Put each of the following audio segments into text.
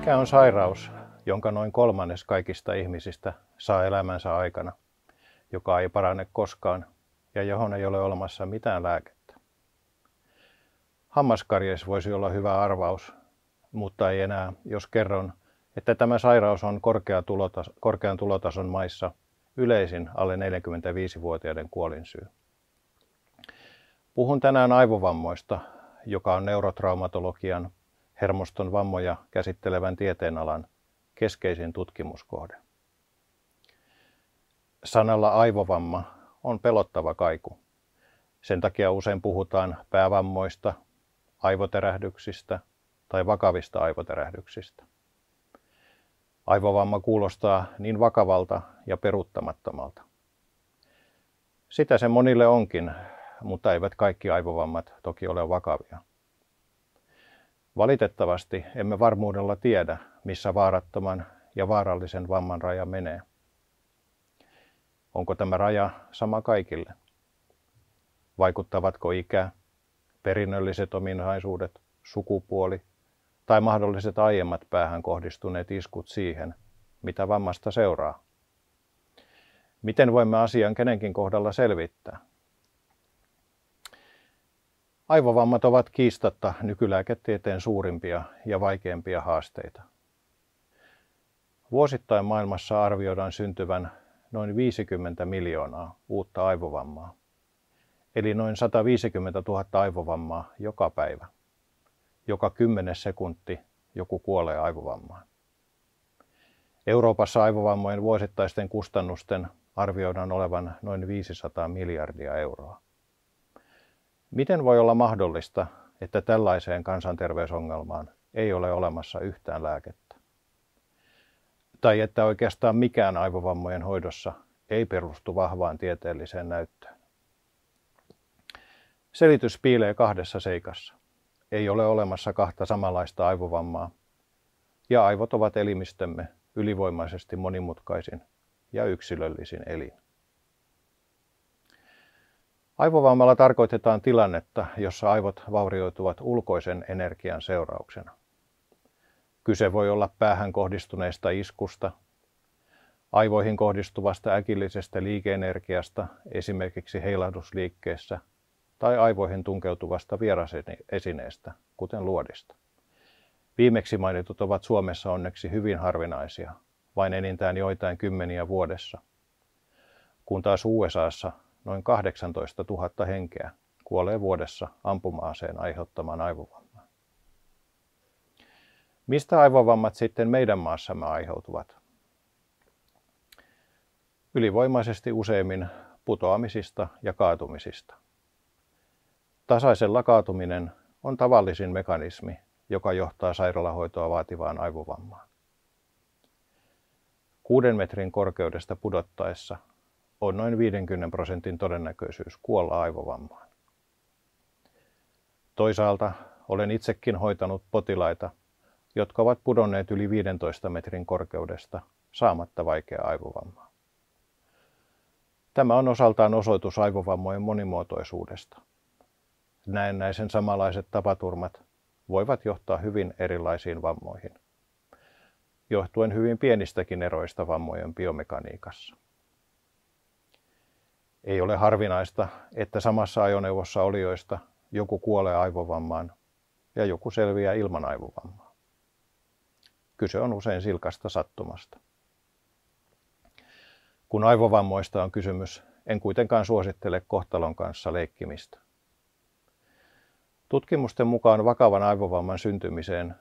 Mikä on sairaus, jonka noin kolmannes kaikista ihmisistä saa elämänsä aikana, joka ei parane koskaan ja johon ei ole olemassa mitään lääkettä? Hammaskarjes voisi olla hyvä arvaus, mutta ei enää, jos kerron, että tämä sairaus on korkean tulotason maissa yleisin alle 45-vuotiaiden kuolinsyy. Puhun tänään aivovammoista, joka on neurotraumatologian hermoston vammoja käsittelevän tieteenalan keskeisin tutkimuskohde. Sanalla aivovamma on pelottava kaiku. Sen takia usein puhutaan päävammoista, aivoterähdyksistä tai vakavista aivoterähdyksistä. Aivovamma kuulostaa niin vakavalta ja peruuttamattomalta. Sitä se monille onkin, mutta eivät kaikki aivovammat toki ole vakavia. Valitettavasti emme varmuudella tiedä, missä vaarattoman ja vaarallisen vamman raja menee. Onko tämä raja sama kaikille? Vaikuttavatko ikä, perinnölliset ominaisuudet, sukupuoli tai mahdolliset aiemmat päähän kohdistuneet iskut siihen, mitä vammasta seuraa? Miten voimme asian kenenkin kohdalla selvittää? Aivovammat ovat kiistatta nykylääketieteen suurimpia ja vaikeimpia haasteita. Vuosittain maailmassa arvioidaan syntyvän noin 50 miljoonaa uutta aivovammaa, eli noin 150 000 aivovammaa joka päivä. Joka kymmenes sekunti joku kuolee aivovammaan. Euroopassa aivovammojen vuosittaisten kustannusten arvioidaan olevan noin 500 miljardia euroa. Miten voi olla mahdollista, että tällaiseen kansanterveysongelmaan ei ole olemassa yhtään lääkettä? Tai että oikeastaan mikään aivovammojen hoidossa ei perustu vahvaan tieteelliseen näyttöön? Selitys piilee kahdessa seikassa. Ei ole olemassa kahta samanlaista aivovammaa, ja aivot ovat elimistömme ylivoimaisesti monimutkaisin ja yksilöllisin elin. Aivovammalla tarkoitetaan tilannetta, jossa aivot vaurioituvat ulkoisen energian seurauksena. Kyse voi olla päähän kohdistuneesta iskusta, aivoihin kohdistuvasta äkillisestä liikeenergiasta, esimerkiksi heilahdusliikkeessä, tai aivoihin tunkeutuvasta vierasesineestä, kuten luodista. Viimeksi mainitut ovat Suomessa onneksi hyvin harvinaisia, vain enintään joitain kymmeniä vuodessa, kun taas USAssa noin 18 000 henkeä kuolee vuodessa ampuma-aseen aiheuttamaan aivovammaan. Mistä aivovammat sitten meidän maassamme aiheutuvat? Ylivoimaisesti useimmin putoamisista ja kaatumisista. Tasaisella kaatuminen on tavallisin mekanismi, joka johtaa sairaalahoitoa vaativaan aivovammaan. Kuuden metrin korkeudesta pudottaessa on noin 50 prosentin todennäköisyys kuolla aivovammaan. Toisaalta olen itsekin hoitanut potilaita, jotka ovat pudonneet yli 15 metrin korkeudesta saamatta vaikeaa aivovammaa. Tämä on osaltaan osoitus aivovammojen monimuotoisuudesta. Näennäisen samanlaiset tapaturmat voivat johtaa hyvin erilaisiin vammoihin, johtuen hyvin pienistäkin eroista vammojen biomekaniikassa. Ei ole harvinaista, että samassa ajoneuvossa olijoista joku kuolee aivovammaan ja joku selviää ilman aivovammaa. Kyse on usein silkasta sattumasta. Kun aivovammoista on kysymys, en kuitenkaan suosittele kohtalon kanssa leikkimistä. Tutkimusten mukaan vakavan aivovamman syntymiseen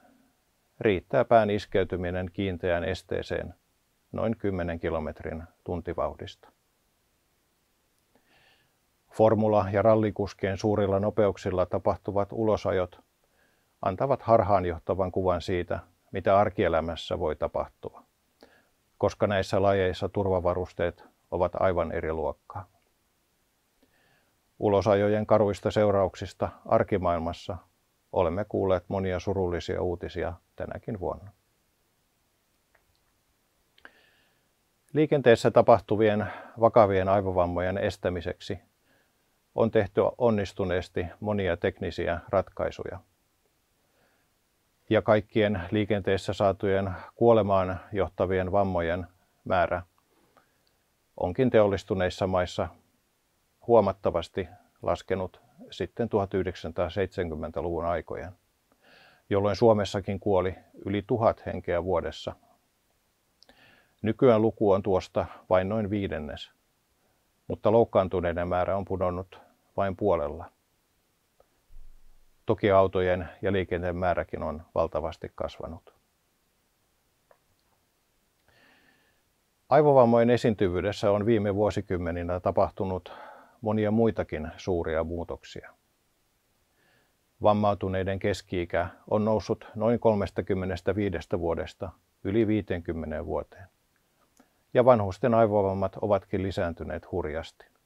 riittää pään iskeytyminen kiinteään esteeseen noin 10 kilometrin tuntivauhdista. Formula- ja rallikuskien suurilla nopeuksilla tapahtuvat ulosajot antavat harhaanjohtavan kuvan siitä, mitä arkielämässä voi tapahtua, koska näissä lajeissa turvavarusteet ovat aivan eri luokkaa. Ulosajojen karuista seurauksista arkimaailmassa olemme kuulleet monia surullisia uutisia tänäkin vuonna. Liikenteessä tapahtuvien vakavien aivovammojen estämiseksi on tehty onnistuneesti monia teknisiä ratkaisuja. ja kaikkien liikenteessä saatujen kuolemaan johtavien vammojen määrä onkin teollistuneissa maissa huomattavasti laskenut sitten 1970-luvun aikojen, jolloin Suomessakin kuoli yli tuhat henkeä vuodessa. Nykyään luku on tuosta vain noin viidennes, mutta loukkaantuneiden määrä on pudonnut vain puolella. Toki autojen ja liikenteen määräkin on valtavasti kasvanut. Aivovammojen esiintyvyydessä on viime vuosikymmeninä tapahtunut monia muitakin suuria muutoksia. Vammautuneiden keski-ikä on noussut noin 35 vuodesta yli 50 vuoteen. Ja vanhusten aivovammat ovatkin lisääntyneet hurjasti.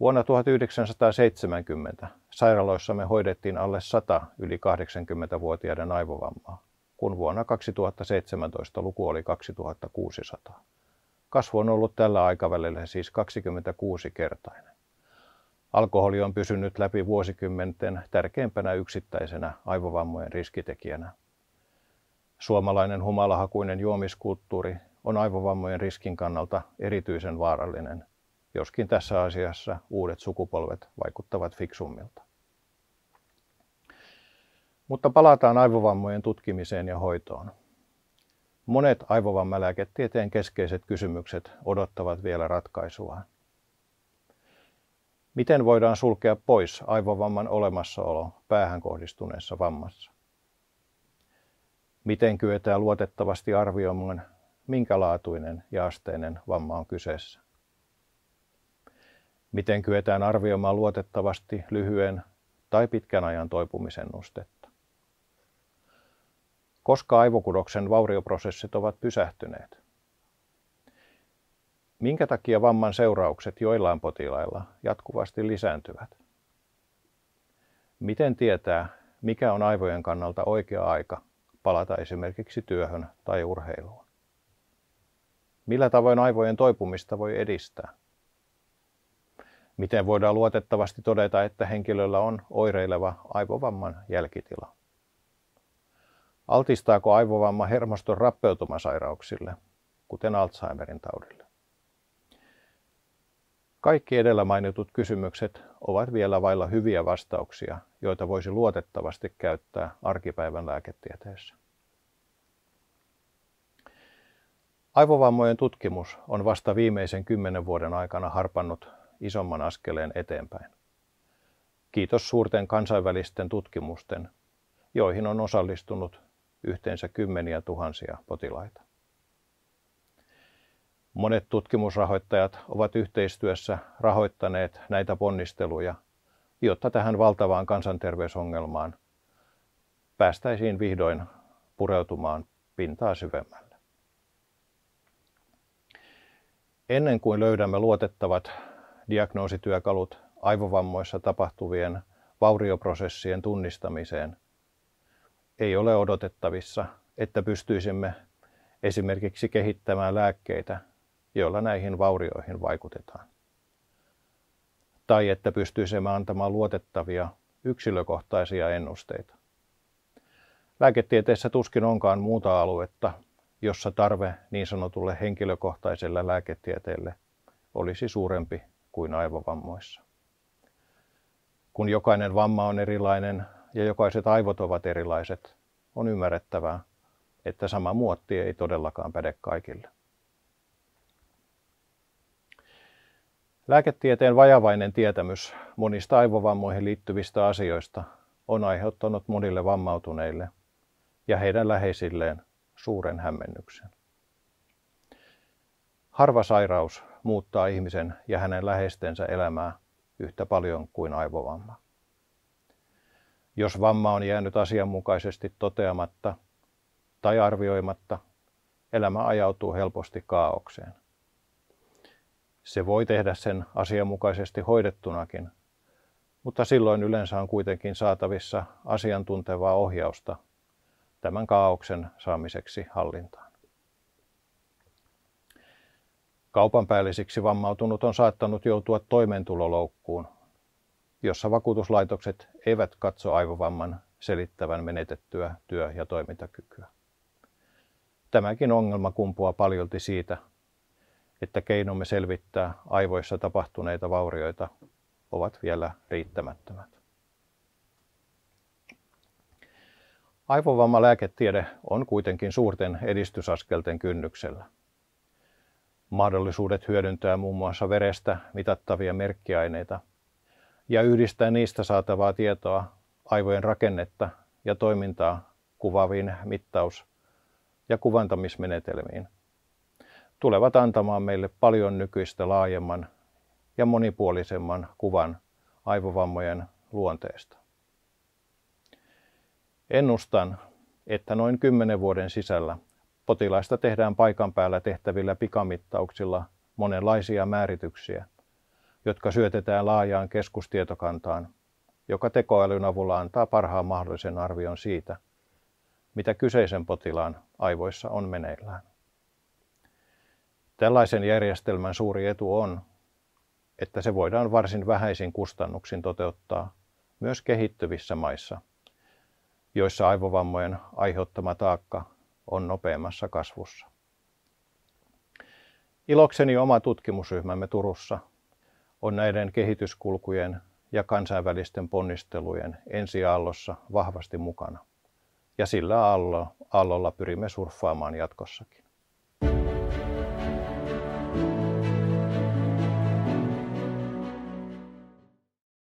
Vuonna 1970 sairaaloissamme hoidettiin alle 100 yli 80-vuotiaiden aivovammaa, kun vuonna 2017 luku oli 2600. Kasvu on ollut tällä aikavälillä siis 26-kertainen. Alkoholi on pysynyt läpi vuosikymmenten tärkeimpänä yksittäisenä aivovammojen riskitekijänä. Suomalainen humalahakuinen juomiskulttuuri on aivovammojen riskin kannalta erityisen vaarallinen, joskin tässä asiassa uudet sukupolvet vaikuttavat fiksummilta. Mutta palataan aivovammojen tutkimiseen ja hoitoon. Monet aivovammalääketieteen keskeiset kysymykset odottavat vielä ratkaisua. Miten voidaan sulkea pois aivovamman olemassaolo päähän kohdistuneessa vammassa? Miten kyetään luotettavasti arvioimaan, minkälaatuinen ja asteinen vamma on kyseessä? Miten kyetään arvioimaan luotettavasti lyhyen tai pitkän ajan toipumisen nustetta? koska aivokudoksen vaurioprosessit ovat pysähtyneet. Minkä takia vamman seuraukset joillain potilailla jatkuvasti lisääntyvät? Miten tietää, mikä on aivojen kannalta oikea aika palata esimerkiksi työhön tai urheiluun? Millä tavoin aivojen toipumista voi edistää? Miten voidaan luotettavasti todeta, että henkilöllä on oireileva aivovamman jälkitila? Altistaako aivovamma hermoston rappeutumasairauksille, kuten Alzheimerin taudille? Kaikki edellä mainitut kysymykset ovat vielä vailla hyviä vastauksia, joita voisi luotettavasti käyttää arkipäivän lääketieteessä. Aivovammojen tutkimus on vasta viimeisen kymmenen vuoden aikana harpannut isomman askeleen eteenpäin. Kiitos suurten kansainvälisten tutkimusten, joihin on osallistunut yhteensä kymmeniä tuhansia potilaita. Monet tutkimusrahoittajat ovat yhteistyössä rahoittaneet näitä ponnisteluja, jotta tähän valtavaan kansanterveysongelmaan päästäisiin vihdoin pureutumaan pintaa syvemmälle. Ennen kuin löydämme luotettavat diagnoosityökalut aivovammoissa tapahtuvien vaurioprosessien tunnistamiseen – ei ole odotettavissa, että pystyisimme esimerkiksi kehittämään lääkkeitä, joilla näihin vaurioihin vaikutetaan. Tai että pystyisimme antamaan luotettavia yksilökohtaisia ennusteita. Lääketieteessä tuskin onkaan muuta aluetta, jossa tarve niin sanotulle henkilökohtaiselle lääketieteelle olisi suurempi kuin aivovammoissa. Kun jokainen vamma on erilainen, ja jokaiset aivot ovat erilaiset, on ymmärrettävää, että sama muotti ei todellakaan päde kaikille. Lääketieteen vajavainen tietämys monista aivovammoihin liittyvistä asioista on aiheuttanut monille vammautuneille ja heidän läheisilleen suuren hämmennyksen. Harva sairaus muuttaa ihmisen ja hänen läheistensä elämää yhtä paljon kuin aivovamma. Jos vamma on jäänyt asianmukaisesti toteamatta tai arvioimatta, elämä ajautuu helposti kaaukseen. Se voi tehdä sen asianmukaisesti hoidettunakin, mutta silloin yleensä on kuitenkin saatavissa asiantuntevaa ohjausta tämän kaauksen saamiseksi hallintaan. Kaupan päällisiksi vammautunut on saattanut joutua toimeentuloloukkuun jossa vakuutuslaitokset eivät katso aivovamman selittävän menetettyä työ- ja toimintakykyä. Tämäkin ongelma kumpuaa paljolti siitä, että keinomme selvittää aivoissa tapahtuneita vaurioita ovat vielä riittämättömät. Aivovammalääketiede on kuitenkin suurten edistysaskelten kynnyksellä. Mahdollisuudet hyödyntää muun muassa verestä mitattavia merkkiaineita ja yhdistää niistä saatavaa tietoa aivojen rakennetta ja toimintaa kuvaaviin mittaus- ja kuvantamismenetelmiin tulevat antamaan meille paljon nykyistä laajemman ja monipuolisemman kuvan aivovammojen luonteesta. Ennustan, että noin kymmenen vuoden sisällä potilaista tehdään paikan päällä tehtävillä pikamittauksilla monenlaisia määrityksiä, jotka syötetään laajaan keskustietokantaan, joka tekoälyn avulla antaa parhaan mahdollisen arvion siitä, mitä kyseisen potilaan aivoissa on meneillään. Tällaisen järjestelmän suuri etu on, että se voidaan varsin vähäisin kustannuksin toteuttaa myös kehittyvissä maissa, joissa aivovammojen aiheuttama taakka on nopeammassa kasvussa. Ilokseni oma tutkimusryhmämme Turussa on näiden kehityskulkujen ja kansainvälisten ponnistelujen ensiaallossa vahvasti mukana. Ja sillä aallolla pyrimme surffaamaan jatkossakin.